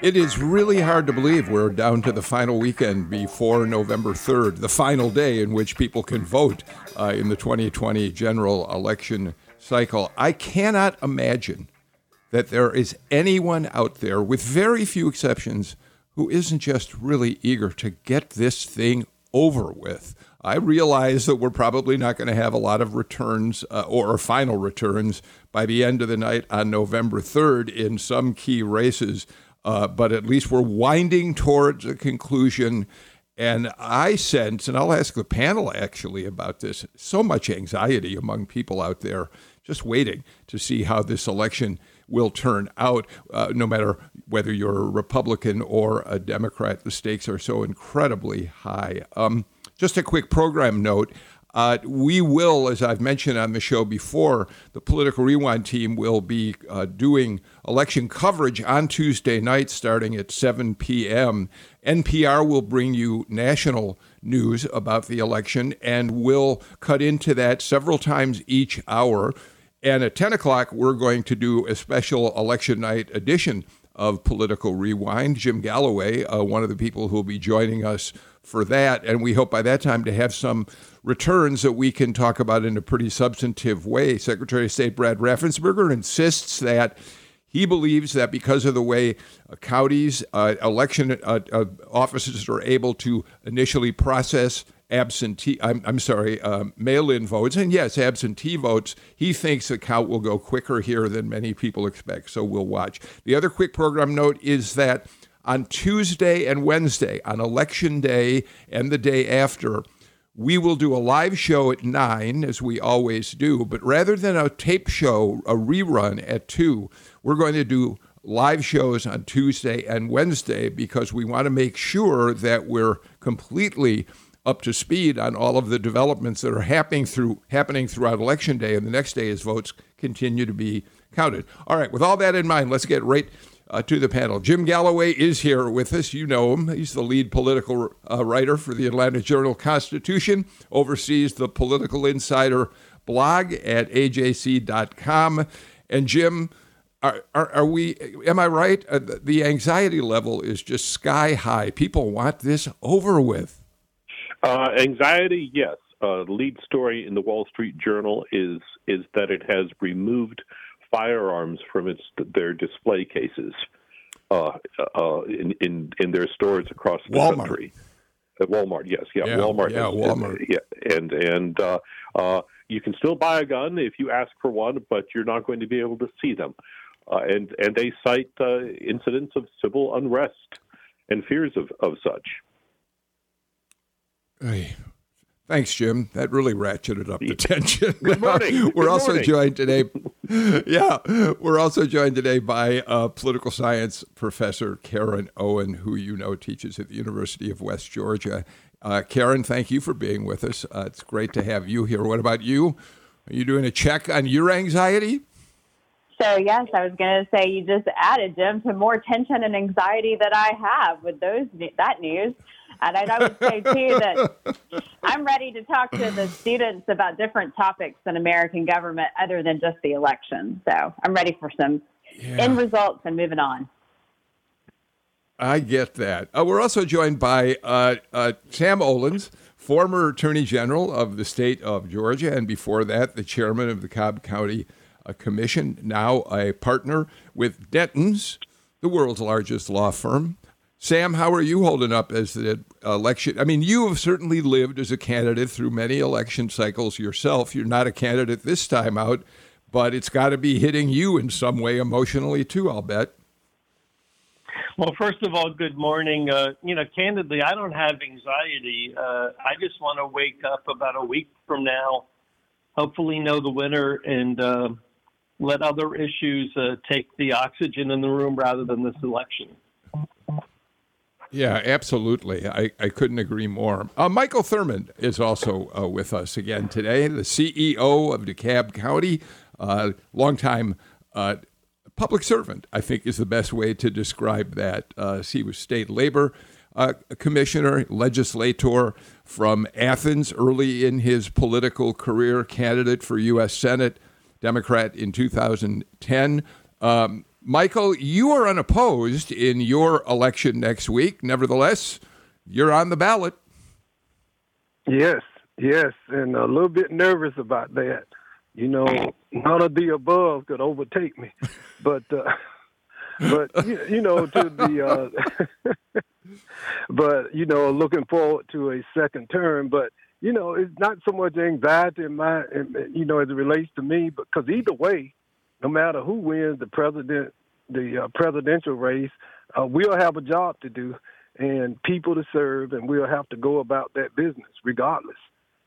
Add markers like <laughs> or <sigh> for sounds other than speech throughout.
It is really hard to believe we're down to the final weekend before November 3rd, the final day in which people can vote uh, in the 2020 general election cycle. I cannot imagine that there is anyone out there, with very few exceptions, who isn't just really eager to get this thing over with. I realize that we're probably not going to have a lot of returns uh, or final returns by the end of the night on November 3rd in some key races. Uh, but at least we're winding towards a conclusion. And I sense, and I'll ask the panel actually about this, so much anxiety among people out there just waiting to see how this election will turn out, uh, no matter whether you're a Republican or a Democrat. The stakes are so incredibly high. Um, just a quick program note uh, we will, as I've mentioned on the show before, the Political Rewind team will be uh, doing election coverage on Tuesday night starting at 7 p.m. NPR will bring you national news about the election and we'll cut into that several times each hour. And at 10 o'clock, we're going to do a special election night edition of Political Rewind. Jim Galloway, uh, one of the people who will be joining us for that. And we hope by that time to have some returns that we can talk about in a pretty substantive way. Secretary of State Brad Raffensperger insists that he believes that because of the way uh, counties, uh, election uh, uh offices are able to initially process absentee, I'm, I'm sorry, uh, mail in votes, and yes, absentee votes, he thinks the count will go quicker here than many people expect. So we'll watch. The other quick program note is that on Tuesday and Wednesday, on election day and the day after, we will do a live show at 9, as we always do, but rather than a tape show, a rerun at 2, we're going to do live shows on Tuesday and Wednesday because we want to make sure that we're completely up to speed on all of the developments that are happening through happening throughout election day and the next day as votes continue to be counted. All right, with all that in mind, let's get right uh, to the panel. Jim Galloway is here with us. You know him. He's the lead political uh, writer for the Atlanta Journal Constitution, oversees the Political Insider blog at ajc.com. And Jim, are, are, are we, am I right? Uh, the anxiety level is just sky high. People want this over with. Uh, anxiety, yes. Uh, lead story in the Wall Street Journal is is that it has removed firearms from its their display cases uh, uh, in, in in their stores across the Walmart. country. At Walmart, yes, yeah, yeah Walmart, yeah, Walmart, yeah, and and uh, uh, you can still buy a gun if you ask for one, but you're not going to be able to see them. Uh, and and they cite uh, incidents of civil unrest and fears of, of such. Hey, Thanks, Jim. That really ratcheted up the <laughs> tension. Good morning. <laughs> we're Good also morning. joined today. <laughs> yeah, we're also joined today by uh, political science professor Karen Owen, who you know teaches at the University of West Georgia. Uh, Karen, thank you for being with us. Uh, it's great to have you here. What about you? Are you doing a check on your anxiety? So yes, I was going to say you just added Jim to more tension and anxiety that I have with those that news. And I would say too that I'm ready to talk to the students about different topics in American government other than just the election. So I'm ready for some yeah. end results and moving on. I get that. Uh, we're also joined by uh, uh, Sam Olens, former Attorney General of the state of Georgia, and before that, the chairman of the Cobb County uh, Commission, now a partner with Dentons, the world's largest law firm. Sam, how are you holding up as the election? I mean, you have certainly lived as a candidate through many election cycles yourself. You're not a candidate this time out, but it's got to be hitting you in some way emotionally too, I'll bet. Well, first of all, good morning. Uh, you know, candidly, I don't have anxiety. Uh, I just want to wake up about a week from now, hopefully know the winner, and uh, let other issues uh, take the oxygen in the room rather than this election. Yeah, absolutely. I, I couldn't agree more. Uh, Michael Thurmond is also uh, with us again today, the CEO of DeKalb County, uh, longtime uh, public servant, I think is the best way to describe that. Uh, he was state labor uh, commissioner, legislator from Athens early in his political career, candidate for U.S. Senate, Democrat in 2010. Um, Michael, you are unopposed in your election next week. Nevertheless, you're on the ballot. Yes, yes, and a little bit nervous about that. You know, none of the above could overtake me, <laughs> but uh, but you, know to the uh, <laughs> but you know looking forward to a second term. But you know, it's not so much anxiety in my, you know, as it relates to me, because either way, no matter who wins the president, the uh, presidential race, uh, we'll have a job to do and people to serve, and we'll have to go about that business regardless.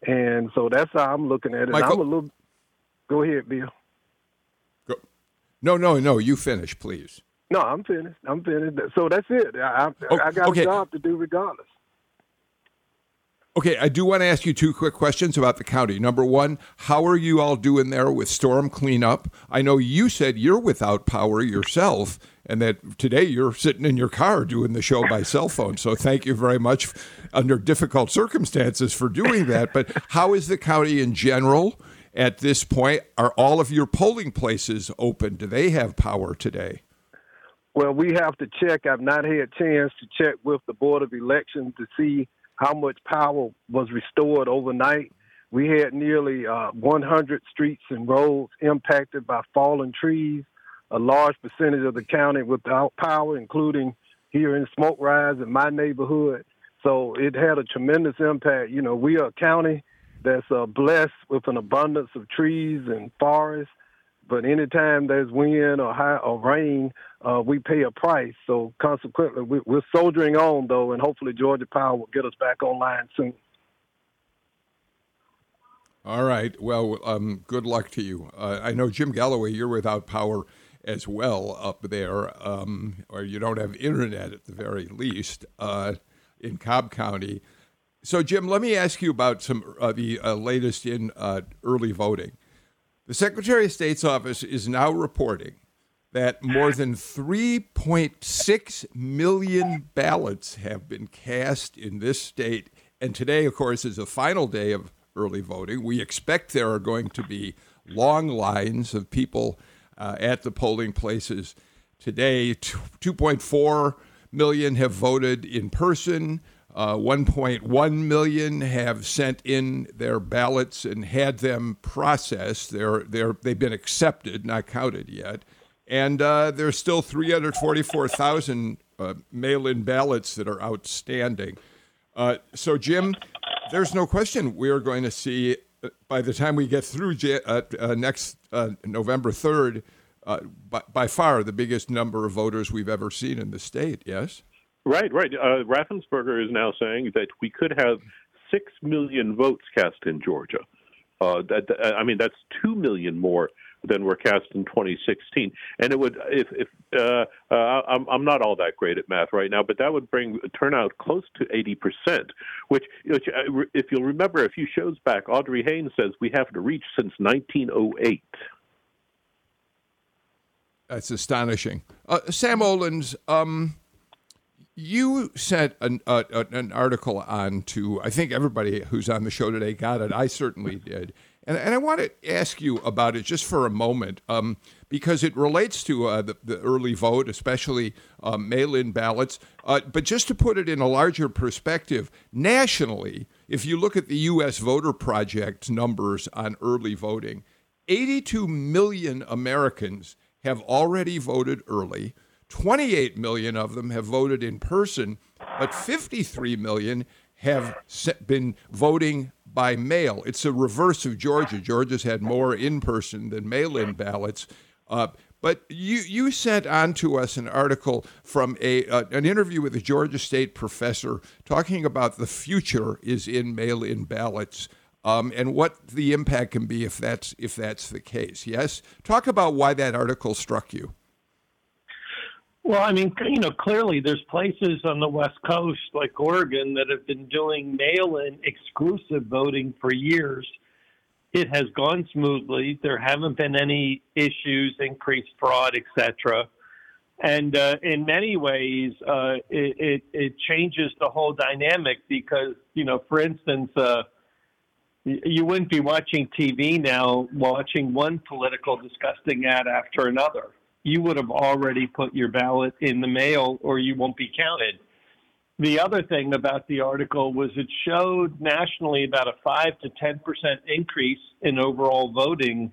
And so that's how I'm looking at it. Michael, I'm a little. Go ahead, Bill. Go. No, no, no. You finish, please. No, I'm finished. I'm finished. So that's it. I, I, oh, I got okay. a job to do regardless. Okay, I do want to ask you two quick questions about the county. Number one, how are you all doing there with storm cleanup? I know you said you're without power yourself, and that today you're sitting in your car doing the show by cell phone. So thank you very much under difficult circumstances for doing that. But how is the county in general at this point? Are all of your polling places open? Do they have power today? Well, we have to check. I've not had a chance to check with the Board of Elections to see how much power was restored overnight. We had nearly uh, 100 streets and roads impacted by fallen trees, a large percentage of the county without power, including here in Smoke Rise in my neighborhood. So it had a tremendous impact. You know, we are a county that's uh, blessed with an abundance of trees and forests but anytime there's wind or high or rain, uh, we pay a price. So consequently, we, we're soldiering on though, and hopefully Georgia Power will get us back online soon. All right. Well, um, good luck to you. Uh, I know Jim Galloway, you're without power as well up there, um, or you don't have internet at the very least uh, in Cobb County. So, Jim, let me ask you about some uh, the uh, latest in uh, early voting. The Secretary of State's office is now reporting that more than 3.6 million ballots have been cast in this state. And today, of course, is the final day of early voting. We expect there are going to be long lines of people uh, at the polling places today. 2.4 million have voted in person. Uh, 1.1 million have sent in their ballots and had them processed. They're, they're, they've been accepted, not counted yet. And uh, there's still 344,000 uh, mail in ballots that are outstanding. Uh, so, Jim, there's no question we are going to see, uh, by the time we get through uh, next November 3rd, by, by far the biggest number of voters we've ever seen in the state, yes? Right, right. Uh, Raffensperger is now saying that we could have six million votes cast in Georgia. Uh, that, I mean, that's two million more than were cast in 2016. And it would, if, if uh, uh, I'm, I'm not all that great at math right now, but that would bring turnout close to 80 percent. Which, which, uh, if you'll remember, a few shows back, Audrey Haynes says we have to reach since 1908. That's astonishing. Uh, Sam Olens, um, you sent an, uh, an article on to, I think everybody who's on the show today got it. I certainly <laughs> did. And, and I want to ask you about it just for a moment um, because it relates to uh, the, the, early vote, especially uh, mail in ballots. Uh, but just to put it in a larger perspective, nationally, if you look at the U.S. Voter Project numbers on early voting, 82 million Americans have already voted early. 28 million of them have voted in person, but 53 million have been voting by mail. It's a reverse of Georgia. Georgia's had more in person than mail in ballots. Uh, but you, you sent on to us an article from a uh, an interview with a Georgia State professor talking about the future is in mail in ballots. Um, and what the impact can be if that's if that's the case. Yes, talk about why that article struck you. Well, I mean, you know, clearly there's places on the West Coast, like Oregon, that have been doing mail in exclusive voting for years. It has gone smoothly. There haven't been any issues, increased fraud, etc. And uh, in many ways, uh, it, it, it, changes the whole dynamic because, you know, for instance, uh, you wouldn't be watching TV now watching one political disgusting ad after another. You would have already put your ballot in the mail or you won't be counted. The other thing about the article was it showed nationally about a 5 to 10% increase in overall voting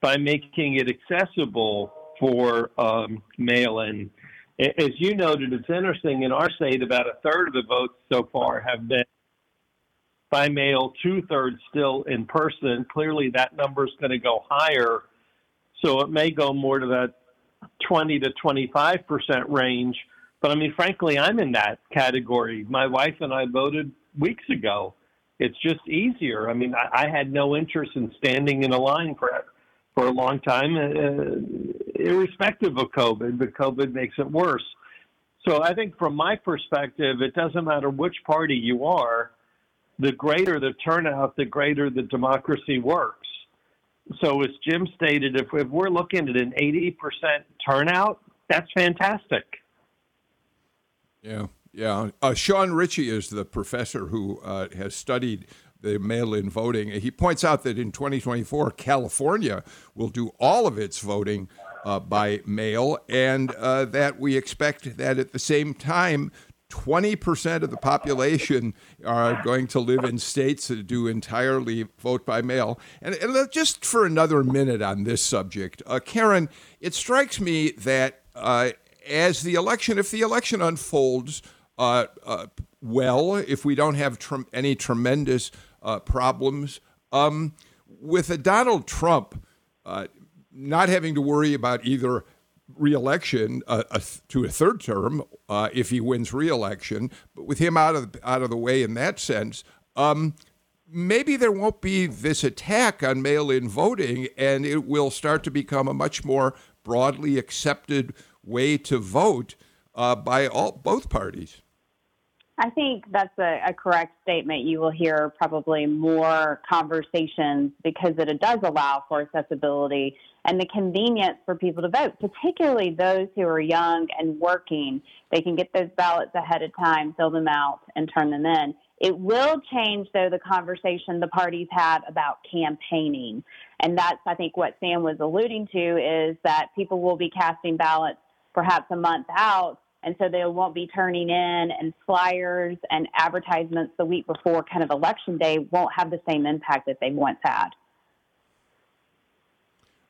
by making it accessible for um, mail in. As you noted, it's interesting in our state, about a third of the votes so far have been by mail, two thirds still in person. Clearly, that number is going to go higher. So it may go more to that 20 to 25 percent range. But I mean, frankly, I'm in that category. My wife and I voted weeks ago. It's just easier. I mean, I, I had no interest in standing in a line for for a long time, uh, irrespective of COVID, but COVID makes it worse. So I think from my perspective, it doesn't matter which party you are, the greater the turnout, the greater the democracy works. So as Jim stated, if, we're looking at an 80% turnout, that's fantastic. Yeah, yeah. Uh, Sean Richey is the professor who uh, has studied the mail in voting. He points out that in 2024, California will do all of its voting uh, by mail, and uh, that we expect that at the same time, 20% of the population are going to live in states that do entirely vote by mail. And, and just for another minute on this subject, uh, Karen, it strikes me that uh, as the election, if the election unfolds uh, uh well, if we don't have any tremendous uh, problems. Um, with a Donald Trump uh, not having to worry about either reelection uh, a th- to a third term uh, if he wins reelection, but with him out of the, out of the way in that sense, um, maybe there won't be this attack on mail-in voting, and it will start to become a much more broadly accepted way to vote uh, by all both parties. I think that's a, a, correct statement. You will hear probably more conversations because it does allow for accessibility and the convenience for people to vote, particularly those who are young and working. They can get those ballots ahead of time, fill them out, and turn them in. It will change, though, the conversation the parties have about campaigning. And that's, I think, what Sam was alluding to is that people will be casting ballots perhaps a month out and so they won't be turning in and flyers and advertisements the week before kind of election day won't have the same impact that they once had.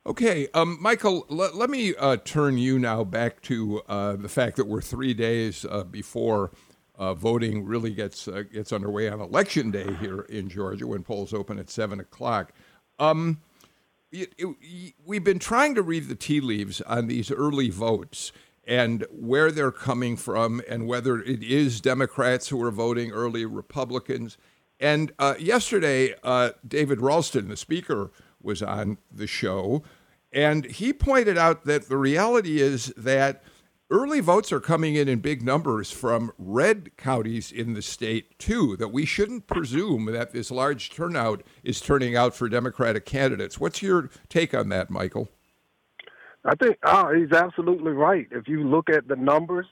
Okay, um, Michael, l- let me uh, turn you now back to uh, the fact that we're three days uh, before uh, voting really gets uh, gets underway on election day here in Georgia when polls open at seven o'clock. Um, it, it, we've been trying to read the tea leaves on these early votes, and where they're coming from and whether it is Democrats who are voting early, Republicans. And uh, yesterday, David Ralston, the speaker, was on the show, and he pointed out that the reality is that early votes are coming in in big numbers from red counties in the state, too, that we shouldn't presume that this large turnout is turning out for Democratic candidates. What's your take on that, Michael? I think oh, he's absolutely right. If you look at the numbers,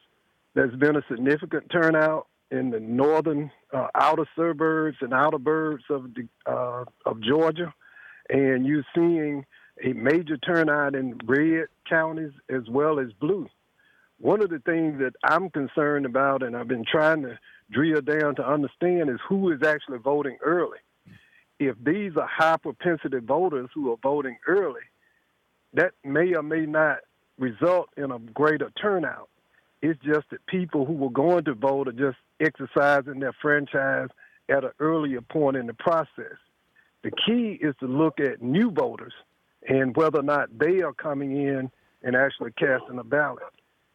there's been a significant turnout in the northern uh, outer suburbs and outer burbs of uh, of Georgia, and you're seeing a major turnout in red counties as well as blue. One of the things that I'm concerned about, and I've been trying to drill down to understand, is who is actually voting early. If these are high propensity voters who are voting early, that may or may not result in a greater turnout. It's just that people who were going to vote are just exercising their franchise at an earlier point in the process. The key is to look at new voters and whether or not they are coming in and actually casting a ballot.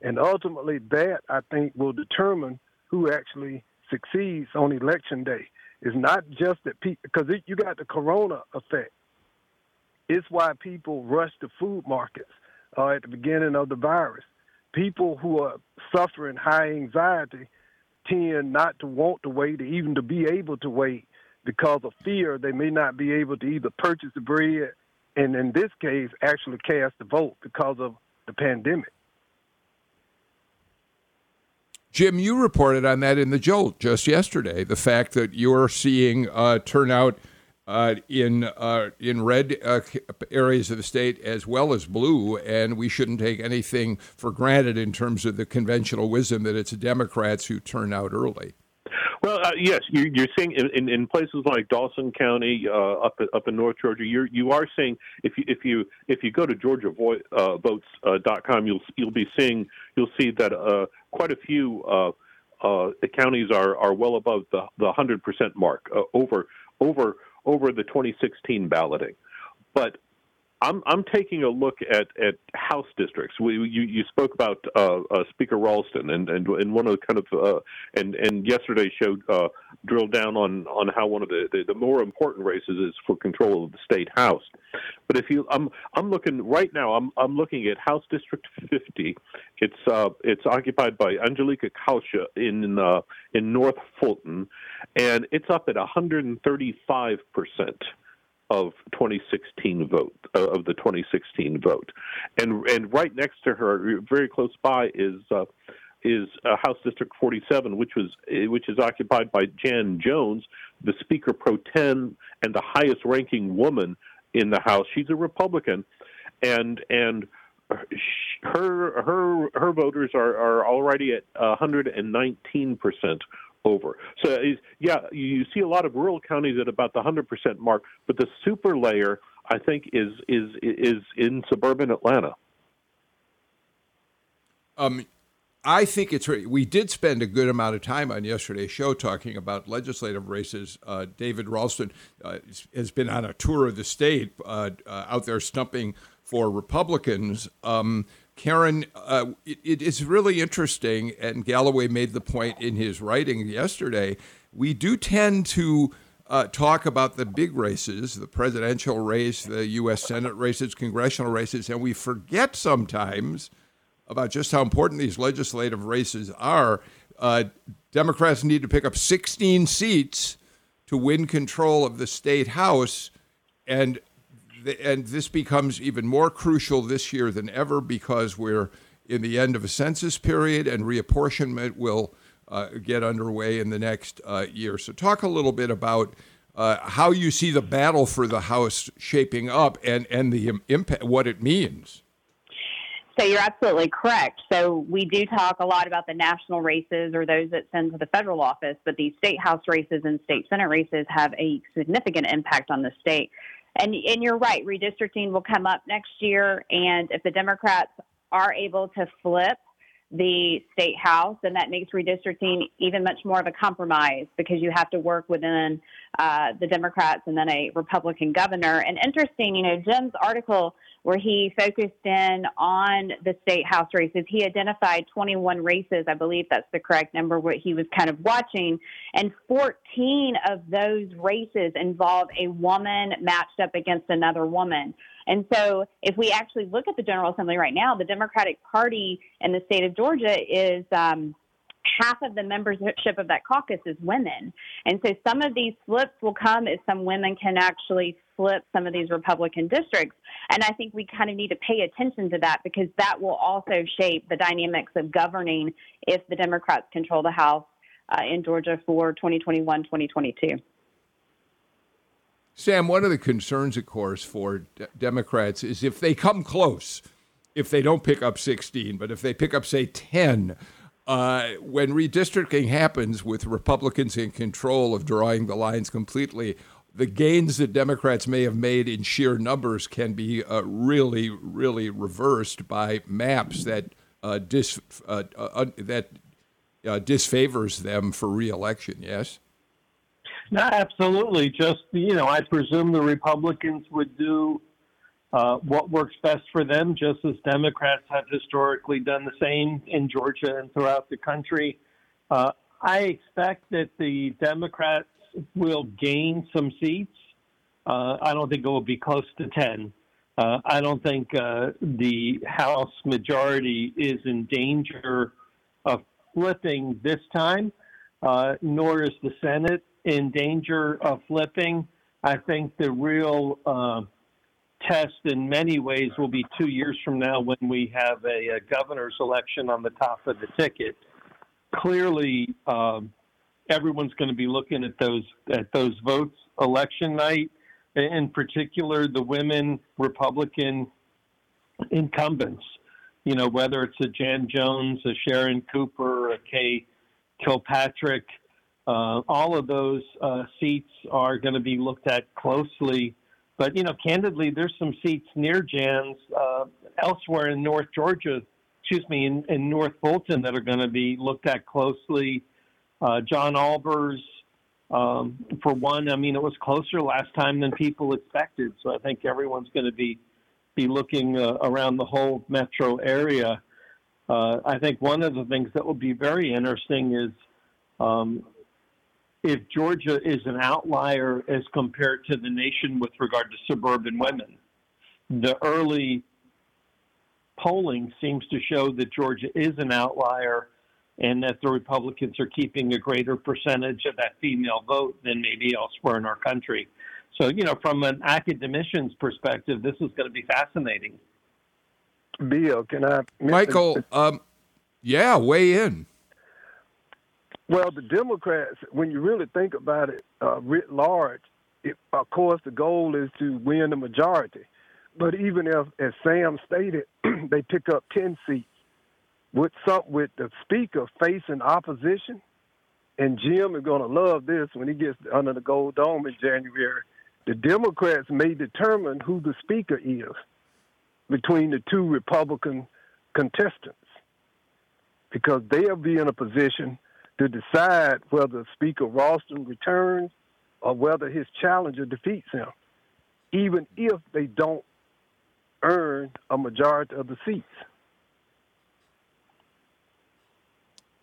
And ultimately, that I think will determine who actually succeeds on election day. It's not just that people, because you got the corona effect. It's why people rush to food markets uh, at the beginning of the virus. people who are suffering high anxiety tend not to want to wait even to be able to wait because of fear they may not be able to either purchase the bread and in this case actually cast the vote because of the pandemic. Jim, you reported on that in the Jolt just yesterday. The fact that you're seeing uh, turnout uh, in uh, in red uh, areas of the state as well as blue, and we shouldn't take anything for granted in terms of the conventional wisdom that it's Democrats who turn out early. Well, uh, yes, you, are seeing in, in, in, places like Dawson County, uh, up up in North Georgia, you're you are seeing if you if you if you go to GeorgiaVotes.com, uh, you'll you'll be seeing you'll see that uh, quite a few uh, uh, counties are are well above the the hundred percent mark over over over the 2016 balloting. But I'm I'm taking a look at, at House districts. We, you you spoke about uh, uh, Speaker Ralston, and, and and one of the kind of uh, and and yesterday showed uh, drilled down on on how one of the, the, the more important races is for control of the state House. But if you I'm I'm looking right now. I'm I'm looking at House District 50. It's uh it's occupied by Angelika Kausche in uh, in North Fulton, and it's up at 135 percent of 2016 vote uh, of the 2016 vote, and and right next to her, very close by, is uh, is uh, House District 47, which was uh, which is occupied by Jan Jones, the Speaker pro tem and the highest ranking woman in the House. She's a Republican, and and her her her voters are, are already at 119 percent over. So, yeah, you see a lot of rural counties at about the 100% mark, but the super layer, I think, is is is in suburban Atlanta. Um, I think it's we did spend a good amount of time on yesterday's show talking about legislative races. Uh, David Ralston uh, has been on a tour of the state, uh, uh out there stumping for Republicans. Um, Karen, uh, it, it is really interesting, and Galloway made the point in his writing yesterday. We do tend to uh, talk about the big races, the presidential race, the U.S. Senate races, congressional races, and we forget sometimes about just how important these legislative races are. Uh, Democrats need to pick up 16 seats to win control of the state House, and and this becomes even more crucial this year than ever because we're in the end of a census period and reapportionment will uh, get underway in the next uh, year. So, talk a little bit about uh, how you see the battle for the House shaping up and, and the impact, what it means. So you're absolutely correct. So we do talk a lot about the national races or those that send to the federal office, but these state house races and state senate races have a significant impact on the state. And, and you're right, redistricting will come up next year. And if the Democrats are able to flip the state house, and that makes redistricting even much more of a compromise because you have to work within uh, the Democrats and then a Republican governor. And interesting, you know, Jim's article where he focused in on the state house races. He identified 21 races. I believe that's the correct number, what he was kind of watching. And 14 of those races involve a woman matched up against another woman. And so, if we actually look at the General Assembly right now, the Democratic Party in the state of Georgia is um, half of the membership of that caucus is women. And so, some of these flips will come if some women can actually flip some of these Republican districts. And I think we kind of need to pay attention to that because that will also shape the dynamics of governing if the Democrats control the House uh, in Georgia for 2021 2022. Sam, one of the concerns, of course, for Democrats is if they come close, if they don't pick up 16, but if they pick up, say, 10, uh, when redistricting happens with Republicans in control of drawing the lines completely, the gains that Democrats may have made in sheer numbers can be uh, really, really reversed by maps that uh, dis, uh, uh, that uh, disfavors them for reelection. Yes. No, absolutely. Just you know, I presume the Republicans would do uh, what works best for them, just as Democrats have historically done the same in Georgia and throughout the country. Uh, I expect that the Democrats will gain some seats. Uh, I don't think it will be close to 10, Uh, I don't think uh, the House majority is in danger of flipping this time, uh, nor is the Senate in danger of flipping. I think the real uh, test in many ways will be two years from now when we have a, a governor's election on the top of the ticket. Clearly, um, everyone's going to be looking at those at those votes election night, in particular the women Republican incumbents. You know, whether it's a Jan Jones, a Sharon Cooper, a Kay Kirkpatrick, uh, all of those uh, seats are going to be looked at closely. But you know, candidly, there's some seats near Jan's uh, elsewhere in North Georgia, excuse me, in, in North Fulton that are going to be looked at closely. Uh, John Albers, um, for one, I mean, it was closer last time than people expected. So I think everyone's going to be be looking uh, around the whole metro area. Uh, I think one of the things that will be very interesting is um, if Georgia is an outlier as compared to the nation with regard to suburban women. The early polling seems to show that Georgia is an outlier and that the Republicans are keeping a greater percentage of that female vote than maybe elsewhere in our country. So, you know, from an academician's perspective, this is going to be fascinating. Bill, can I? Michael, um, yeah, weigh in. Well, the Democrats, when you really think about it, uh, writ large, it, of course, the goal is to win the majority. But even if, as Sam stated, <clears throat> they pick up 10 seats, with some with the speaker facing opposition, and Jim is going to love this when he gets under the gold dome in January. The Democrats may determine who the speaker is between the two Republican contestants because they'll be in a position to decide whether Speaker Ralston returns or whether his challenger defeats him, even if they don't earn a majority of the seats.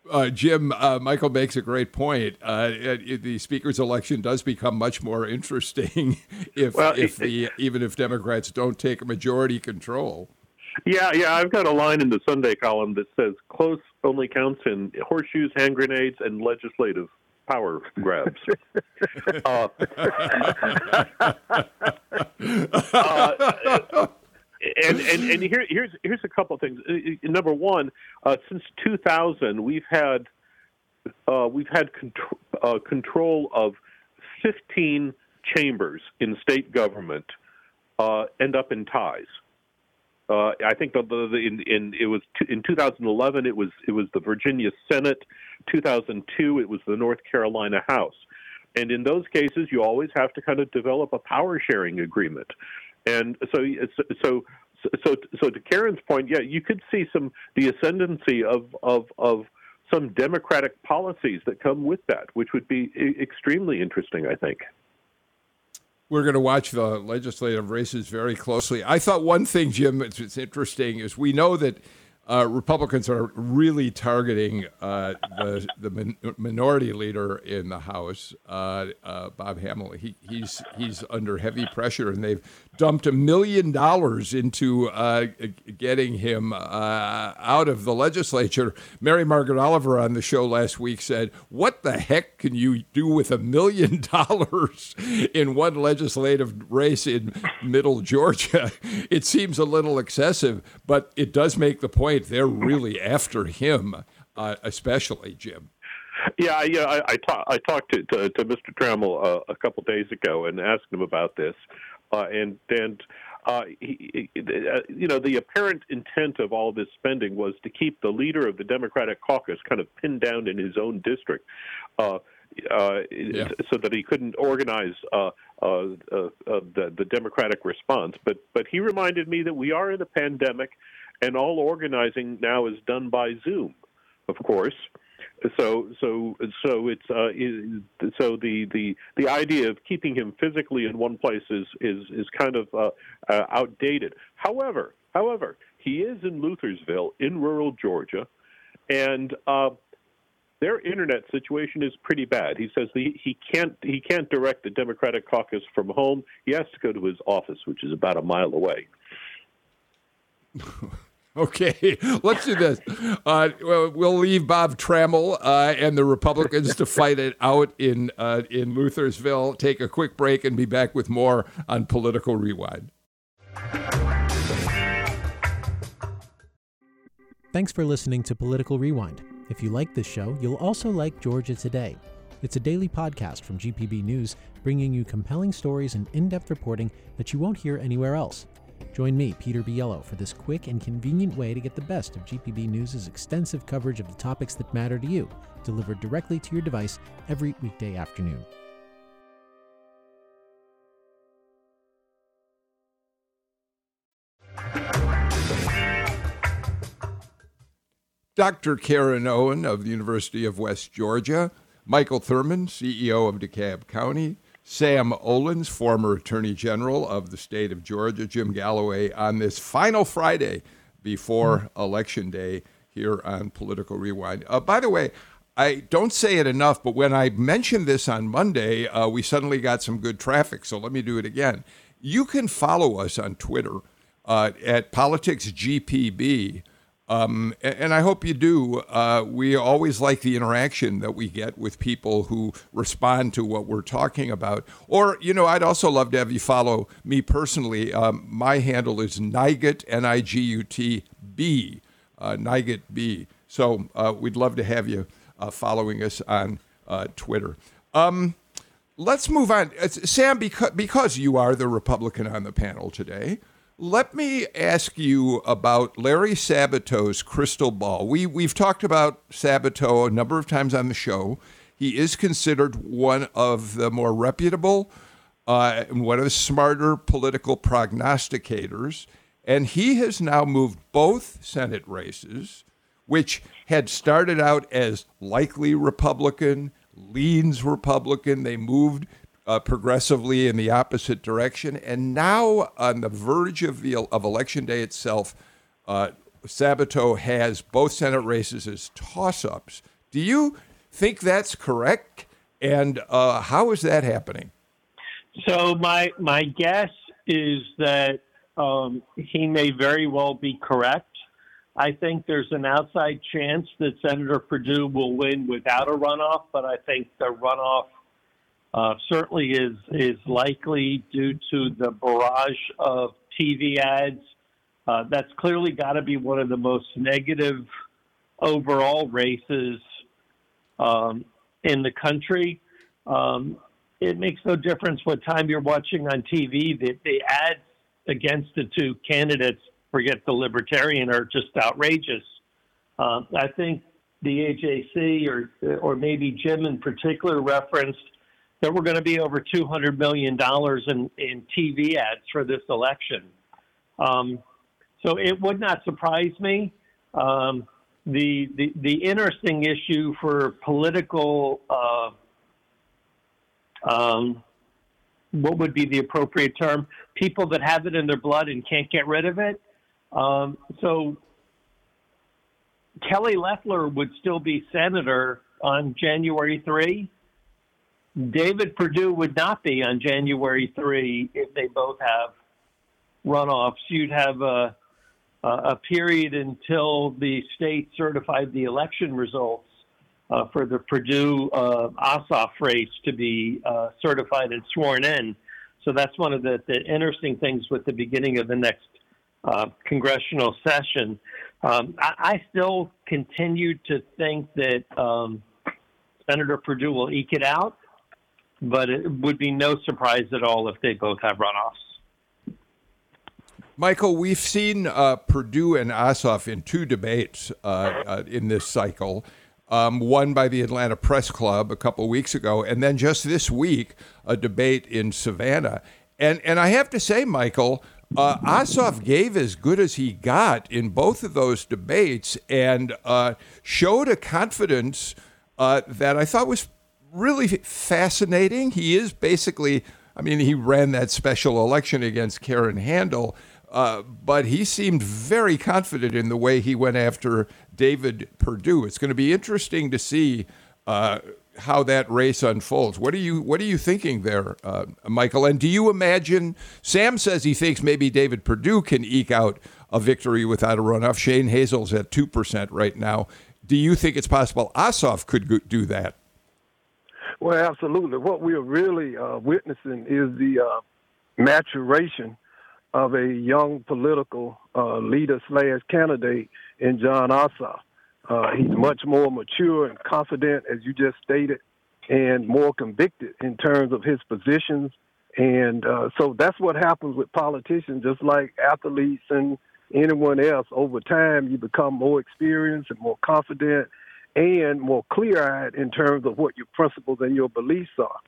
Uh, Jim, uh, Michael makes a great point. Uh, the speaker's election does become much more interesting <laughs> if, well, if the even if Democrats don't take majority control. Yeah, yeah, I've got a line in the Sunday column that says close only counts in horseshoes, hand grenades, and legislative power grabs. <laughs> uh, <laughs> uh, and and, and here, here's here's a couple of things. Uh, uh, number one, uh, since 2000, we've had uh, we've had contr- uh, control of 15 chambers in state government uh, end up in ties. I think the, the, in, in it was t- in 2011 it was it was the Virginia Senate, 2002 it was the North Carolina House, and in those cases you always have to kind of develop a power sharing agreement. And so, so, so, so to Karen's point, yeah, you could see some the ascendancy of of of some democratic policies that come with that, which would be extremely interesting, I think. We're going to watch the legislative races very closely. I thought one thing, Jim, that's interesting is we know that uh, Republicans are really targeting uh, the the min- minority leader in the House, uh, uh Bob Trammell. He, he's he's under heavy pressure, and they've dumped a million dollars into uh, getting him uh, out of the legislature. Mary Margaret Oliver on the show last week said, "What the heck can you do with a million <laughs> dollars in one legislative race in Middle Georgia?" It seems a little excessive, but it does make the point point, they're really after him, uh, especially Jim. Yeah, yeah. I, I, talk, I talked to, to, to Mr. Trammell uh, a couple days ago and asked him about this, uh, and and uh, he, uh, you know the apparent intent of all this spending was to keep the leader of the Democratic caucus kind of pinned down in his own district. Uh, uh, yeah. so that he couldn't organize uh, uh, uh, the, the Democratic response. But but he reminded me that we are in a pandemic and all organizing now is done by Zoom, of course. So so so it's uh, so the, the the idea of keeping him physically in one place is is is kind of uh, uh, outdated. However, however, he is in Luthersville in rural Georgia, and uh, their internet situation is pretty bad. He says he, he can't he can't direct the Democratic caucus from home. He has to go to his office, which is about a mile away. <laughs> Okay, <laughs> let's do this. Uh, we'll leave Bob Trammell uh, and the Republicans to <laughs> fight it out in uh, in Luthersville. Take a quick break and be back with more on Political Rewind. Thanks for listening to Political Rewind. If you like this show, you'll also like Georgia Today. It's a daily podcast from GPB News, bringing you compelling stories and in depth reporting that you won't hear anywhere else. Join me, Peter Biello, for this quick and convenient way to get the best of GPB News' extensive coverage of the topics that matter to you, delivered directly to your device every weekday afternoon. Dr. Karen Owen of the University of West Georgia, Michael Thurmond, CEO of DeKalb County, Sam Olens, former Attorney General of the state of Georgia, Jim Galloway, on this final Friday before mm. Election Day here on Political Rewind. Uh, by the way, I don't say it enough, but when I mentioned this on Monday, uh, we suddenly got some good traffic. So let me do it again. You can follow us on Twitter uh, at PoliticsGPB. Um, and I hope you do. Uh, we always like the interaction that we get with people who respond to what we're talking about. Or, you know, I'd also love to have you follow me personally. Um, my handle is Nigut, N I G U T B, uh, Nigut B. So uh, we'd love to have you uh, following us on uh, Twitter. Um, let's move on. Uh, Sam, because, because you are the Republican on the panel today, let me ask you about Larry Sabato's crystal ball. We we've talked about Sabato a number of times on the show. He is considered one of the more reputable uh, one of the smarter political prognosticators, and he has now moved both Senate races, which had started out as likely Republican, leans Republican. They moved uh, progressively in the opposite direction. And now, on the verge of the of election day itself, uh, Sabato has both Senate races as toss-ups. Do you think that's correct? And uh, how is that happening? So my my guess is that um, he may very well be correct. I think there's an outside chance that Senator Perdue will win without a runoff, but I think the runoff uh, certainly is is likely due to the barrage of TV ads. Uh, that's clearly got to be one of the most negative overall races um, in the country. Um, it makes no difference what time you're watching on TV. The, the ads against the two candidates, forget the libertarian, are just outrageous. Uh, I think the AJC or or maybe Jim in particular referenced that we're going to be over $200 million in, in TV ads for this election. Um, so it would not surprise me. Um, the, the, the interesting issue for political, uh, um, what would be the appropriate term? People that have it in their blood and can't get rid of it. Um, so Kelly Loeffler would still be senator on January 3 David Perdue would not be on January 3 if they both have runoffs. You'd have a, a period until the state certified the election results uh, for the Perdue uh, Ossoff race to be uh, certified and sworn in. So that's one of the, the, interesting things with the beginning of the next uh, congressional session. Um, I, I, still continue to think that um, Senator Perdue will eke it out but it would be no surprise at all if they both have runoffs. Michael, we've seen uh, Perdue and Ossoff in two debates uh, uh, in this cycle. Um, one by the Atlanta Press Club a couple weeks ago, and then just this week, a debate in Savannah. And and I have to say, Michael, uh, Ossoff gave as good as he got in both of those debates, and uh, showed a confidence uh, that I thought was really fascinating. He is basically, I mean, he ran that special election against Karen Handel, uh, but he seemed very confident in the way he went after David Perdue. It's going to be interesting to see uh, how that race unfolds. What are you What are you thinking there, uh, Michael? And do you imagine? Sam says he thinks maybe David Perdue can eke out a victory without a runoff. Shane Hazel's at 2% right now. Do you think it's possible Ossoff could do that? Well, absolutely. What we are really uh, witnessing is the uh, maturation of a young political uh, leader slash candidate in John Ossoff. Uh, he's much more mature and confident, as you just stated, and more convicted in terms of his positions. And uh, so that's what happens with politicians, just like athletes and anyone else. Over time, you become more experienced and more confident and more clear eyed in terms of what your principles and your beliefs are.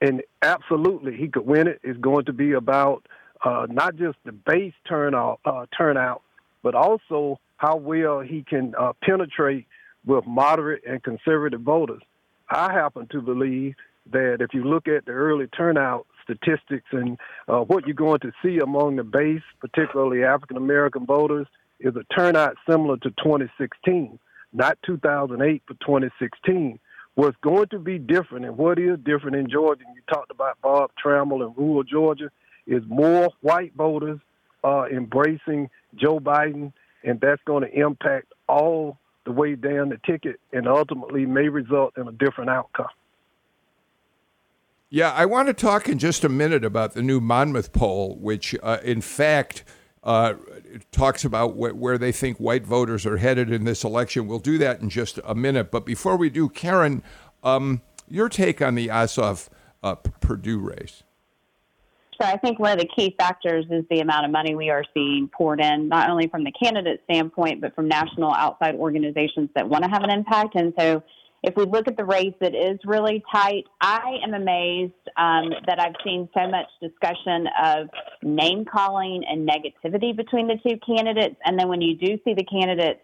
And absolutely, he could win it. It's going to be about uh, not just the base turnout, uh, turnout, but also how well he can uh, penetrate with moderate and conservative voters. I happen to believe that if you look at the early turnout statistics and uh, what you're going to see among the base, particularly African American voters, is a turnout similar to 2016, not 2008, but 2016. was going to be different and what is different in Georgia, and you talked about Bob Trammell and rural Georgia, is more white voters uh, embracing Joe Biden, and that's going to impact all the way down the ticket and ultimately may result in a different outcome. Yeah, I want to talk in just a minute about the new Monmouth poll, which, uh, in fact, uh, talks about wh- where they think white voters are headed in this election. We'll do that in just a minute. But before we do, Karen, um, your take on the Ossoff uh, Perdue race. So I think one of the key factors is the amount of money we are seeing poured in, not only from the candidate standpoint, but from national outside organizations that want to have an impact. And so if we look at the race it is really tight, I am amazed um, that I've seen so much discussion of name calling and negativity between the two candidates. And then when you do see the candidates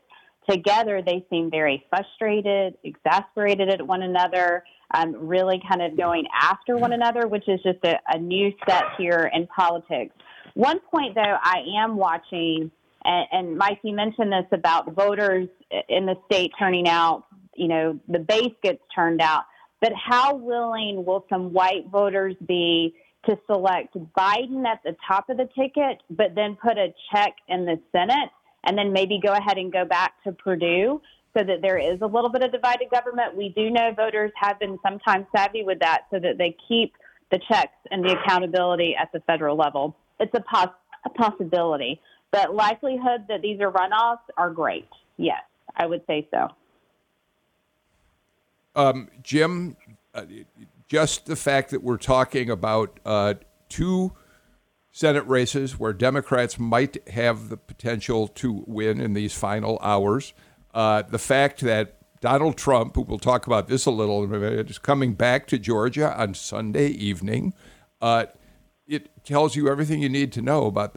together, they seem very frustrated, exasperated at one another um, really kind of going after one another, which is just a, a new step here in politics. One point, though, I am watching, and, and Mike, you mentioned this about voters in the state turning out, you know, the base gets turned out, but how willing will some white voters be to select Biden at the top of the ticket, but then put a check in the Senate? and then maybe go ahead and go back to Perdue so that there is a little bit of divided government. We do know voters have been sometimes savvy with that so that they keep the checks and the accountability at the federal level. It's a, pos- a possibility, but likelihood that these are runoffs are great. Yes, I would say so. Um, Jim, uh, just the fact that we're talking about uh, two Senate races where Democrats might have the potential to win in these final hours uh, the fact that Donald Trump, who we'll talk about this a little, is coming back to Georgia on Sunday evening. Uh, it tells you everything you need to know about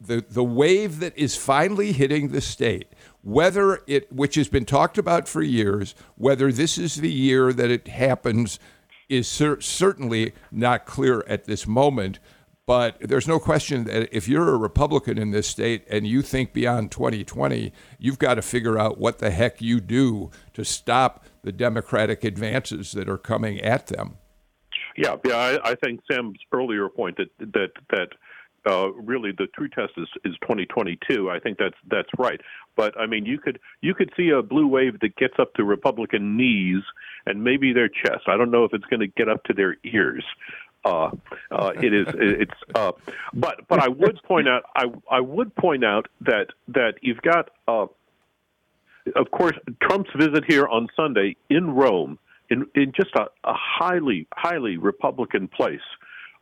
the, the wave that is finally hitting the state. Whether it, which has been talked about for years, whether this is the year that it happens, is cer- certainly not clear at this moment. But there's no question that if you're a Republican in this state and you think beyond 2020, you've got to figure out what the heck you do to stop the Democratic advances that are coming at them. Yeah, yeah, I, I think Sam's earlier point that that that uh, really the true test is, is 2022. I think that's that's right. But I mean, you could you could see a blue wave that gets up to Republican knees and maybe their chest. I don't know if it's going to get up to their ears. Uh, uh, it is it's uh, but but I would point out I I would point out that that you've got uh, of course Trump's visit here on Sunday in Rome in in just a, a highly highly Republican place.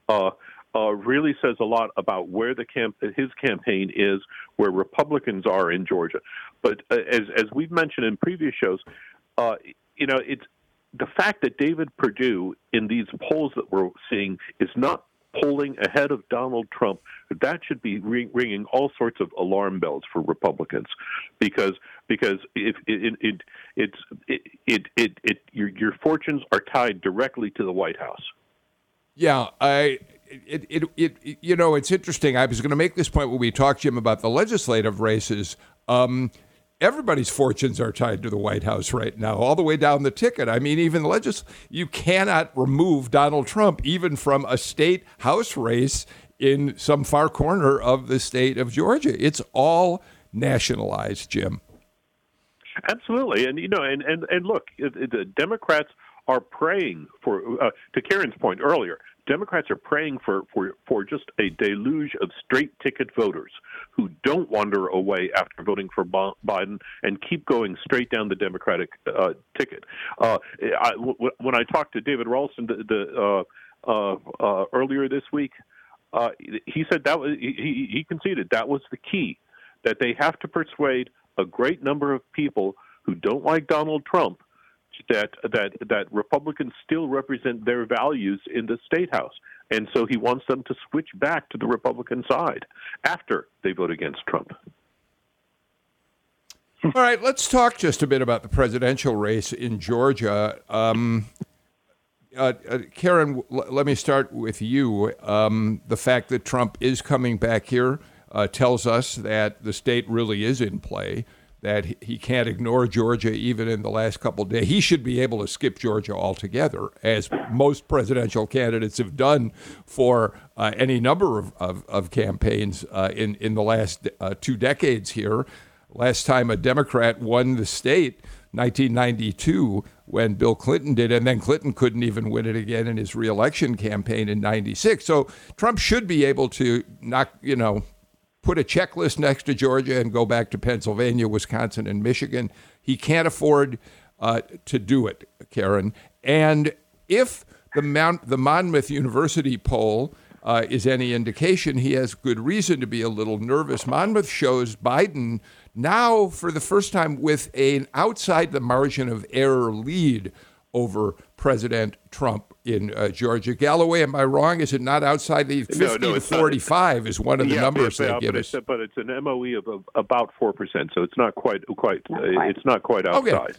Uh, uh, really says a lot about where the camp his campaign is, where Republicans are in Georgia. But uh, as as we've mentioned in previous shows, uh, you know, it's the fact that David Perdue in these polls that we're seeing is not polling ahead of Donald Trump, that should be ringing all sorts of alarm bells for Republicans, because because if it, it, it's it, it it it your your fortunes are tied directly to the White House. Yeah, I. It, it, it, you know, it's interesting. I was going to make this point when we talked, Jim, about the legislative races. Um, everybody's fortunes are tied to the White House right now, all the way down the ticket. I mean, even the legis- you cannot remove Donald Trump even from a state House race in some far corner of the state of Georgia. It's all nationalized, Jim. Absolutely, and you know, and and and look, the Democrats are praying for. Uh, to Karen's point earlier, Democrats are praying for, for, for just a deluge of straight ticket voters who don't wander away after voting for Biden and keep going straight down the Democratic uh, ticket. Uh, I, w- when I talked to David Ralston the, the, uh, uh, uh earlier this week, uh, he said that was, he, he conceded that was the key, that they have to persuade a great number of people who don't like Donald Trump that that that Republicans still represent their values in the state house, and so he wants them to switch back to the Republican side after they vote against Trump. All right, let's talk just a bit about the presidential race in Georgia. Um, uh, uh, Karen, l- let me start with you. Um, the fact that Trump is coming back here uh, tells us that the state really is in play that he can't ignore Georgia even in the last couple days. He should be able to skip Georgia altogether, as most presidential candidates have done for uh, any number of, of, of campaigns uh, in, in the last uh, two decades here. Last time a Democrat won the state, 1992, when Bill Clinton did, and then Clinton couldn't even win it again in his reelection campaign in 96. So Trump should be able to knock, you know, put a checklist next to Georgia and go back to Pennsylvania, Wisconsin, and Michigan. He can't afford uh, to do it, Karen. And if the Mount, the Monmouth University poll uh, is any indication, he has good reason to be a little nervous. Monmouth shows Biden now, for the first time, with an outside the margin of error lead over President Trump in uh, Georgia. Galloway, am I wrong? Is it not outside the 50 no, no, to 45 not. is one of the yeah, numbers but, they give but us. It's, but it's an MOE of, of about 4%, so it's not quite, quite, uh, it's not quite outside. Okay.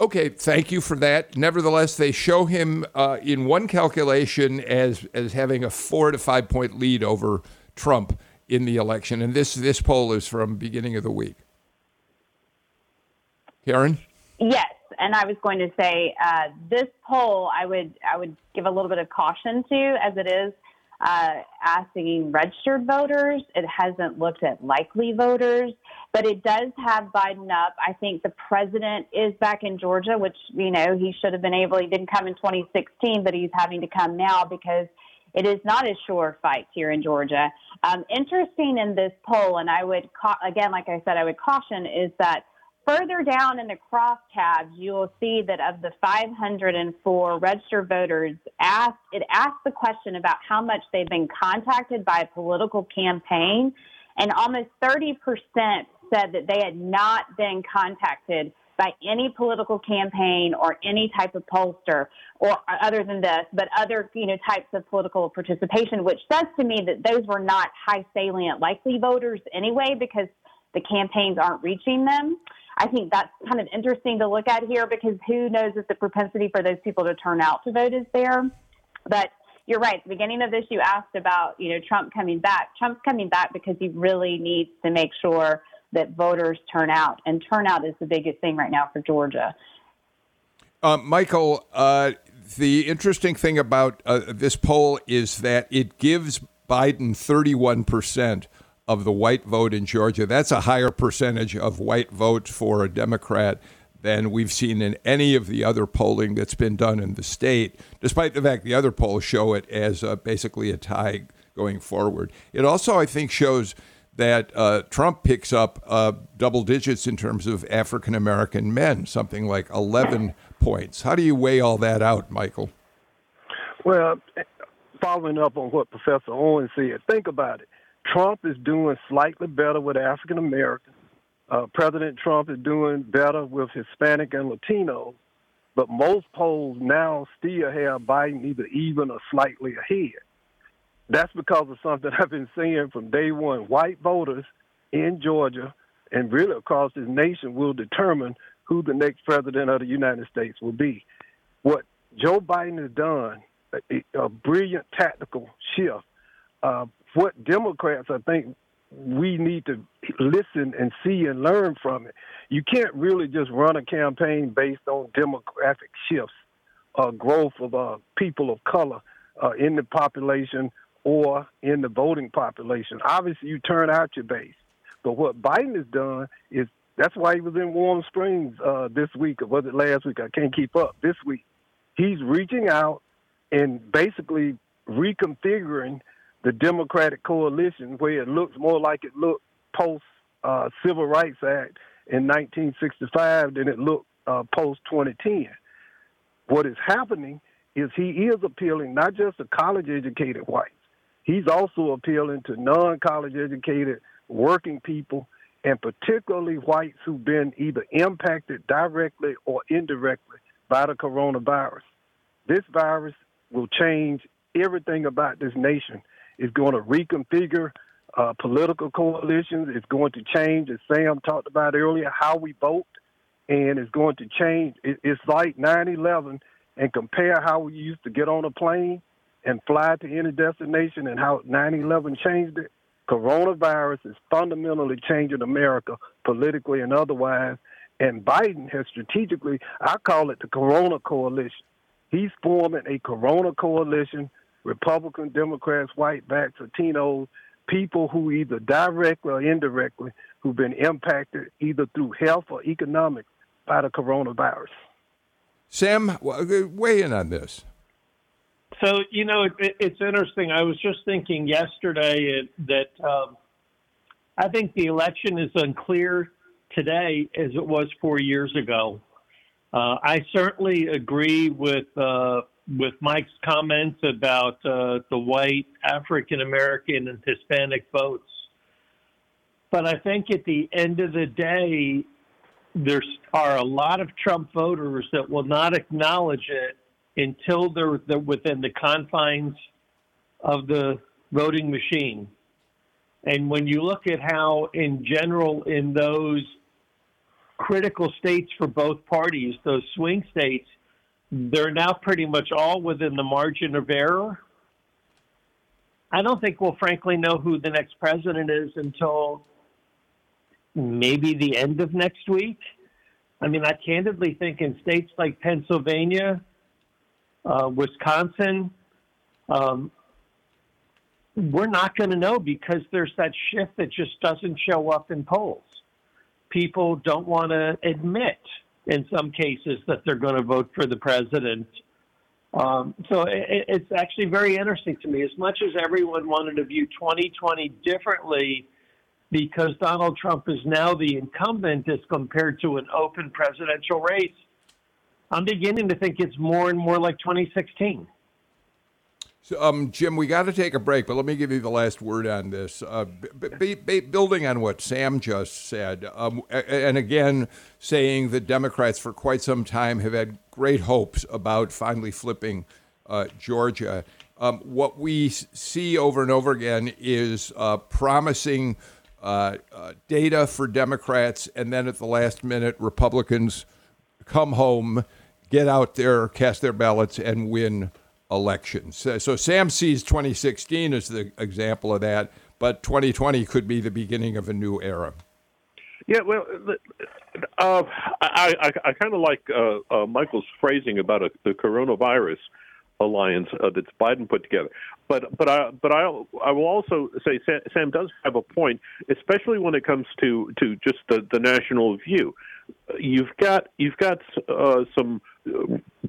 Okay, thank you for that. Nevertheless, they show him uh, in one calculation as as having a four to five point lead over Trump in the election, and this this poll is from beginning of the week. Karen. Yes, and I was going to say uh, this poll I would I would give a little bit of caution to as it is uh, asking registered voters. It hasn't looked at likely voters, but it does have Biden up. I think the president is back in Georgia, which you know he should have been able. He didn't come in 2016, but he's having to come now because it is not a sure fight here in Georgia. Um, interesting in this poll, and I would ca- again, like I said, I would caution is that Further down in the crosstabs, you will see that of the 504 registered voters asked, it asked the question about how much they've been contacted by a political campaign, and almost 30% said that they had not been contacted by any political campaign or any type of pollster or other than this, but other you know types of political participation, which says to me that those were not high salient likely voters anyway because the campaigns aren't reaching them. I think that's kind of interesting to look at here because who knows if the propensity for those people to turn out to vote is there. But you're right. At the beginning of this, you asked about, you know, Trump coming back. Trump's coming back because he really needs to make sure that voters turn out, and turnout is the biggest thing right now for Georgia. Uh, Michael, uh, the interesting thing about uh, this poll is that it gives Biden 31 percent of the white vote in Georgia. That's a higher percentage of white vote for a Democrat than we've seen in any of the other polling that's been done in the state, despite the fact the other polls show it as uh, basically a tie going forward. It also, I think, shows that uh, Trump picks up uh, double digits in terms of African American men, something like 11 points. How do you weigh all that out, Michael? Well, following up on what Professor Owens said, think about it. Trump is doing slightly better with African Americans. Uh, President Trump is doing better with Hispanic and Latinos, but most polls now still have Biden either even or slightly ahead. That's because of something <laughs> I've been saying from day one. White voters in Georgia and really across this nation will determine who the next president of the United States will be. What Joe Biden has done, a, a brilliant tactical shift, uh, what Democrats, I think, we need to listen and see and learn from it. You can't really just run a campaign based on demographic shifts, uh, growth of uh, people of color uh, in the population, or in the voting population. Obviously, you turn out your base. But what Biden has done is that's why he was in Warm Springs uh, this week, or was it last week? I can't keep up. This week, he's reaching out and basically reconfiguring the Democratic coalition where it looks more like it looked post uh, Civil Rights Act in 1965 than it looked uh, post 2010. What is happening is he is appealing not just to college educated whites, he's also appealing to non college educated working people and particularly whites who've been either impacted directly or indirectly by the coronavirus. This virus will change everything about this nation. It's going to reconfigure uh, political coalitions. It's going to change, as Sam talked about earlier, how we vote, and it's going to change. It, it's like 9 11 and compare how we used to get on a plane and fly to any destination and how 9 11 changed it. Coronavirus is fundamentally changing America politically and otherwise. And Biden has strategically, I call it the Corona Coalition. He's forming a Corona Coalition, Republican, Democrats, white backs, Latinos, people who either directly or indirectly who've been impacted either through health or economics by the coronavirus. Sam, weigh in on this. So, you know, it, it's interesting. I was just thinking yesterday that um, I think the election is unclear today as it was four years ago. Uh, I certainly agree with uh, with Mike's comments about uh, the white African American and Hispanic votes. But I think at the end of the day, there are a lot of Trump voters that will not acknowledge it until they're, they're within the confines of the voting machine. And when you look at how, in general, in those critical states for both parties, those swing states, they're now pretty much all within the margin of error. I don't think we'll frankly know who the next president is until maybe the end of next week. I mean, I candidly think in states like Pennsylvania, uh, Wisconsin, um, we're not going to know because there's that shift that just doesn't show up in polls. People don't want to admit, in some cases, that they're going to vote for the president. Um, so it, it's actually very interesting to me. As much as everyone wanted to view 2020 differently, because Donald Trump is now the incumbent as compared to an open presidential race, I'm beginning to think it's more and more like 2016. So, um, Jim, we got to take a break, but let me give you the last word on this. Uh, b- b- building on what Sam just said, um, and again, saying that Democrats for quite some time have had great hopes about finally flipping uh, Georgia. Um, what we see over and over again is uh, promising uh, uh, data for Democrats, and then at the last minute, Republicans come home get out there, cast their ballots, and win elections. So Sam sees 2016 as the example of that, but 2020 could be the beginning of a new era. Yeah, well, uh, I, I, I kind of like uh, uh, Michael's phrasing about a, the coronavirus alliance uh, that Biden put together. But but I but I I will also say Sam, Sam does have a point, especially when it comes to to just the, the national view. You've got you've got uh, some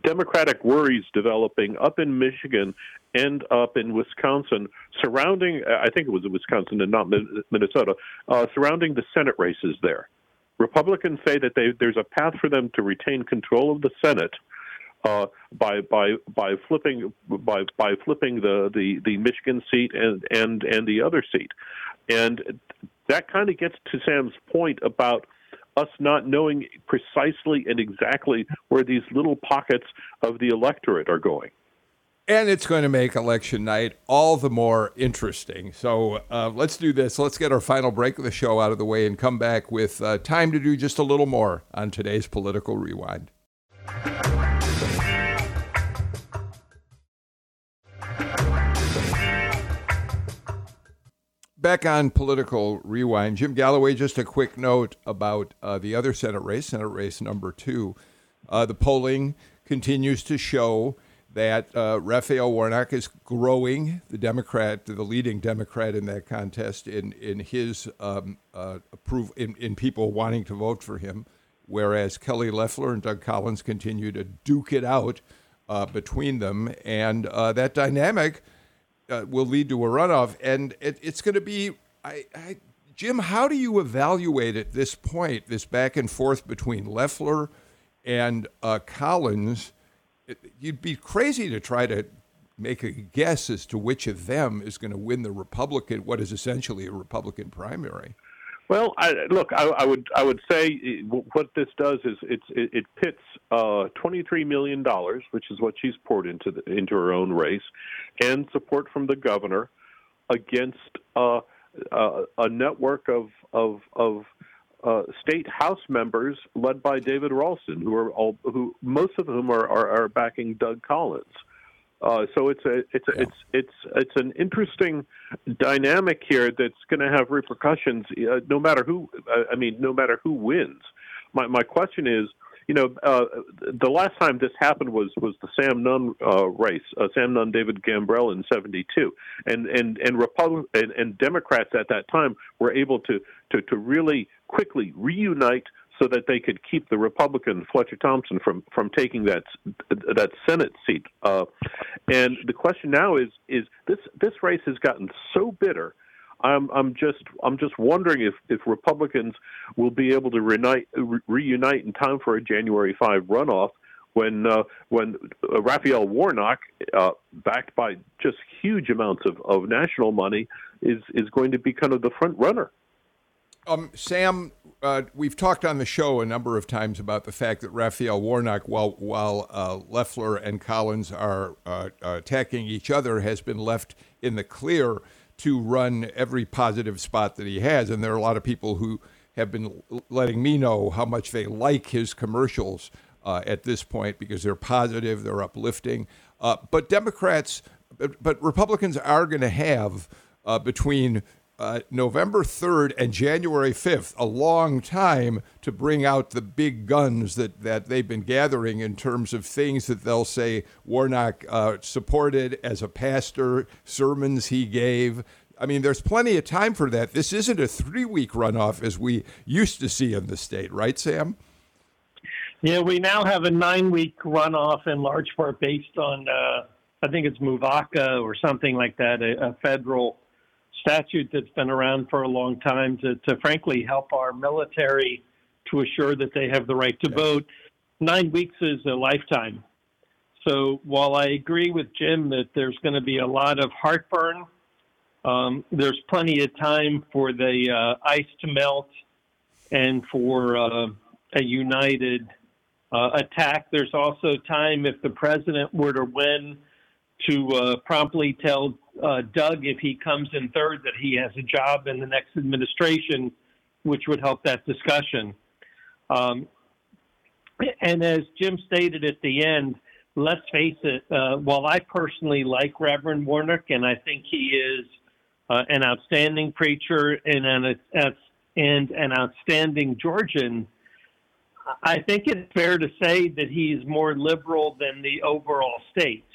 Democratic worries developing up in Michigan and up in Wisconsin surrounding, I think it was Wisconsin and not Minnesota, uh, surrounding the Senate races there. Republicans say that they, there's a path for them to retain control of the Senate uh, by by by flipping by by flipping the, the, the Michigan seat and, and and the other seat, and that kind of gets to Sam's point about us not knowing precisely and exactly where these little pockets of the electorate are going. And it's going to make election night all the more interesting. So uh, let's do this. Let's get our final break of the show out of the way and come back with uh, time to do just a little more on today's Political Rewind. Back on political rewind, Jim Galloway. Just a quick note about uh, the other Senate race, Senate race number two. Uh, the polling continues to show that uh, Raphael Warnock is growing, the Democrat, the leading Democrat in that contest, in in his um, uh, approve in, in people wanting to vote for him, whereas Kelly Loeffler and Doug Collins continue to duke it out uh, between them, and uh, that dynamic uh, will lead to a runoff, and it, it's going to be. I, I, Jim, how do you evaluate at this point this back and forth between Loeffler and uh, Collins? you'd be crazy to try to make a guess as to which of them is going to win the Republican, what is essentially a Republican primary. Well, I, look, I, I, would I would say what this does is it, it pits uh, twenty three million dollars, which is what she's poured into the, into her own race, and support from the governor against uh, uh, a network of of of uh, state House members led by David Ralston, who are all who most of whom are are, are backing Doug Collins. Uh, so it's a it's a, yeah. it's it's it's an interesting dynamic here that's going to have repercussions uh, no matter who uh, I mean no matter who wins. My my question is you know, uh, the last time this happened was was the Sam Nunn uh, race, uh, Sam Nunn, David Gambrell in '72, and and and Republic and, and Democrats at that time were able to to to really quickly reunite so that they could keep the Republican Fletcher Thompson from from taking that that Senate seat. Uh, and the question now is is this this race has gotten so bitter I'm I'm just I'm just wondering if if Republicans will be able to reunite re- reunite in time for a January 5 runoff when uh, when uh, Raphael Warnock, uh, backed by just huge amounts of, of national money, is is going to be kind of the front runner. Um, Sam, uh, we've talked on the show a number of times about the fact that Raphael Warnock, while while uh, Loeffler and Collins are uh, attacking each other, has been left in the clear to run every positive spot that he has. And there are a lot of people who have been letting me know how much they like his commercials uh, at this point because they're positive, they're uplifting. Uh, but Democrats, but, but Republicans are going to have uh, between uh, November 3rd and January 5th, a long time to bring out the big guns that, that they've been gathering in terms of things that they'll say Warnock uh, supported as a pastor, sermons he gave. I mean, there's plenty of time for that. This isn't a three week runoff as we used to see in the state, right, Sam? Yeah, we now have a nine week runoff in large part based on, uh, I think it's MUVACA or something like that, a, a federal statute that's been around for a long time to, to frankly help our military to assure that they have the right to vote. Nine weeks is a lifetime. So while I agree with Jim that there's going to be a lot of heartburn, um, there's plenty of time for the uh, ice to melt and for uh, a united uh, attack. There's also time if the president were to win to uh, promptly tell uh, Doug, if he comes in third, that he has a job in the next administration, which would help that discussion. Um, and as Jim stated at the end, let's face it, uh, while I personally like Reverend Warnock, and I think he is uh, an outstanding preacher and an, and an outstanding Georgian, I think it's fair to say that he's more liberal than the overall state.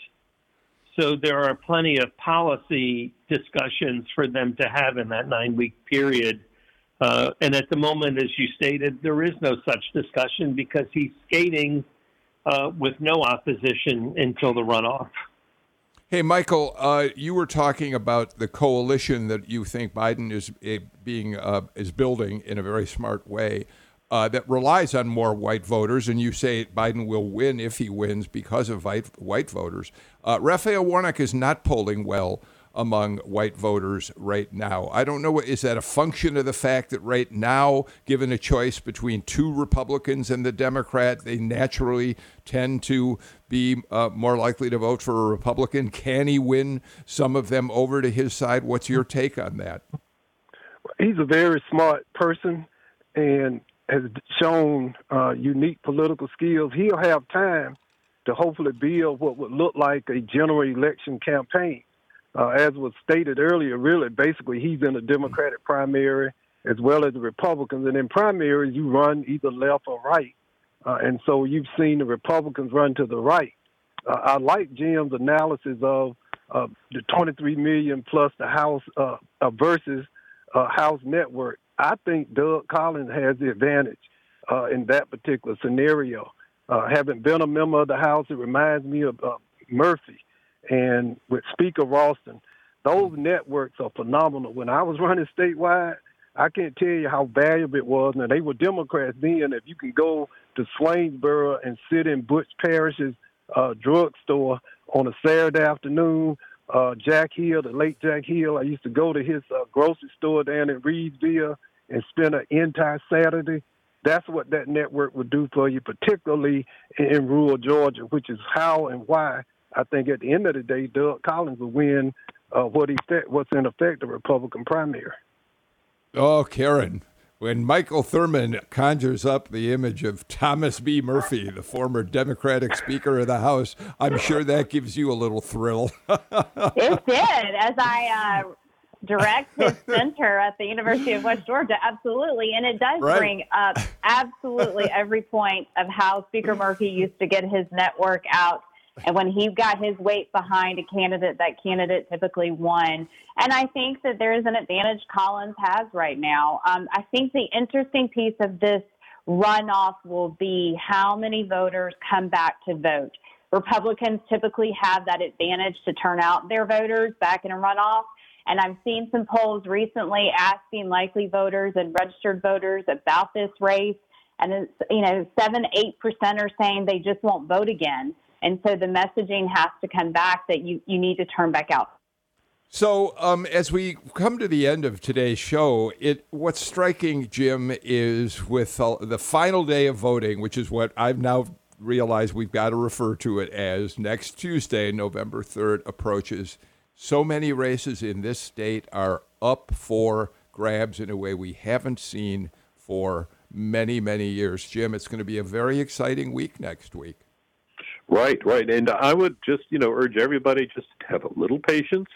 So there are plenty of policy discussions for them to have in that nine week period. Uh, and at the moment, as you stated, there is no such discussion because he's skating uh, with no opposition until the runoff. Hey, Michael, uh, you were talking about the coalition that you think Biden is eh, being uh, is building in a very smart way uh, that relies on more white voters, and you say Biden will win if he wins because of white, white voters. Uh, Raphael Warnock is not polling well among white voters right now. I don't know, is that a function of the fact that right now, given a choice between two Republicans and the Democrat, they naturally tend to be uh, more likely to vote for a Republican? Can he win some of them over to his side? What's your take on that? He's a very smart person, and has shown uh, unique political skills, he'll have time to hopefully build what would look like a general election campaign. Uh, as was stated earlier, really, basically, he's in a Democratic primary as well as the Republicans. And in primaries, you run either left or right. Uh, and so you've seen the Republicans run to the right. uh, I like Jim's analysis of uh, the 23 million plus the House uh, uh, versus House network. I think Doug Collins has the advantage uh, in that particular scenario. Uh, having been a member of the House, it reminds me of Murphy and with Speaker Ralston. Those networks are phenomenal. When I was running statewide, I can't tell you how valuable it was. Now they were Democrats then. If you can go to Swainsboro and sit in Butch Parrish's uh, drugstore on a Saturday afternoon, uh, Jack Hill, the late Jack Hill, I used to go to his uh, grocery store down in Reidsville and spend an entire Saturday. That's what that network would do for you, particularly in, in rural Georgia, which is how and why I think at the end of the day, Doug Collins will win uh, what he what's in effect the Republican primary. Oh, Karen, when Michael Thurmond conjures up the image of Thomas B. Murphy, the former Democratic Speaker of the House, I'm sure that gives you a little thrill. <laughs> it did. As I uh, direct his center at the University of West Georgia, absolutely. And it does right. bring up absolutely every point of how Speaker Murphy used to get his network out and when he got his weight behind a candidate, that candidate typically won. And I think that there is an advantage Collins has right now. Um, I think the interesting piece of this runoff will be how many voters come back to vote. Republicans typically have that advantage to turn out their voters back in a runoff. And I've seen some polls recently asking likely voters and registered voters about this race. And, it's, you know, seven, eight percent are saying they just won't vote again. And so the messaging has to come back that you, you need to turn back out. So, um, as we come to the end of today's show, it what's striking, Jim, is with uh, the final day of voting, which is what I've now realized we've got to refer to it as next Tuesday, November 3rd, approaches. So many races in this state are up for grabs in a way we haven't seen for many, many years. Jim, it's going to be a very exciting week next week. Right, right. And I would just, you know, urge everybody just to have a little patience.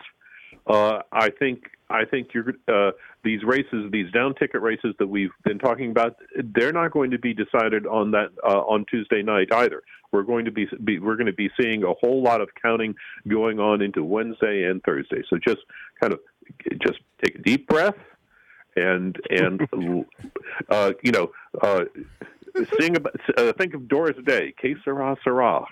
Uh, I think I think you're uh, these races, these down ticket races that we've been talking about, they're not going to be decided on that uh, on Tuesday night either. We're going to be, be we're going to be seeing a whole lot of counting going on into Wednesday and Thursday. So just kind of just take a deep breath and and <laughs> uh, you know uh, sing about uh, think of Doris Day, Que sera sera.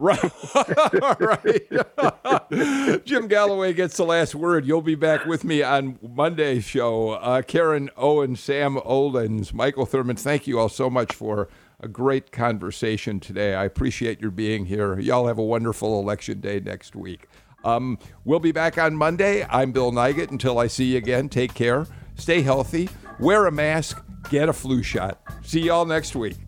Right. <laughs> right. <laughs> Jim Galloway gets the last word. You'll be back with me on Monday's show. Uh, Karen Owen, Sam Olens, Michael Thurmond, thank you all so much for a great conversation today. I appreciate your being here. Y'all have a wonderful election day next week. Um, we'll be back on Monday. I'm Bill Nigut. Until I see you again, take care, stay healthy, wear a mask, get a flu shot. See y'all next week.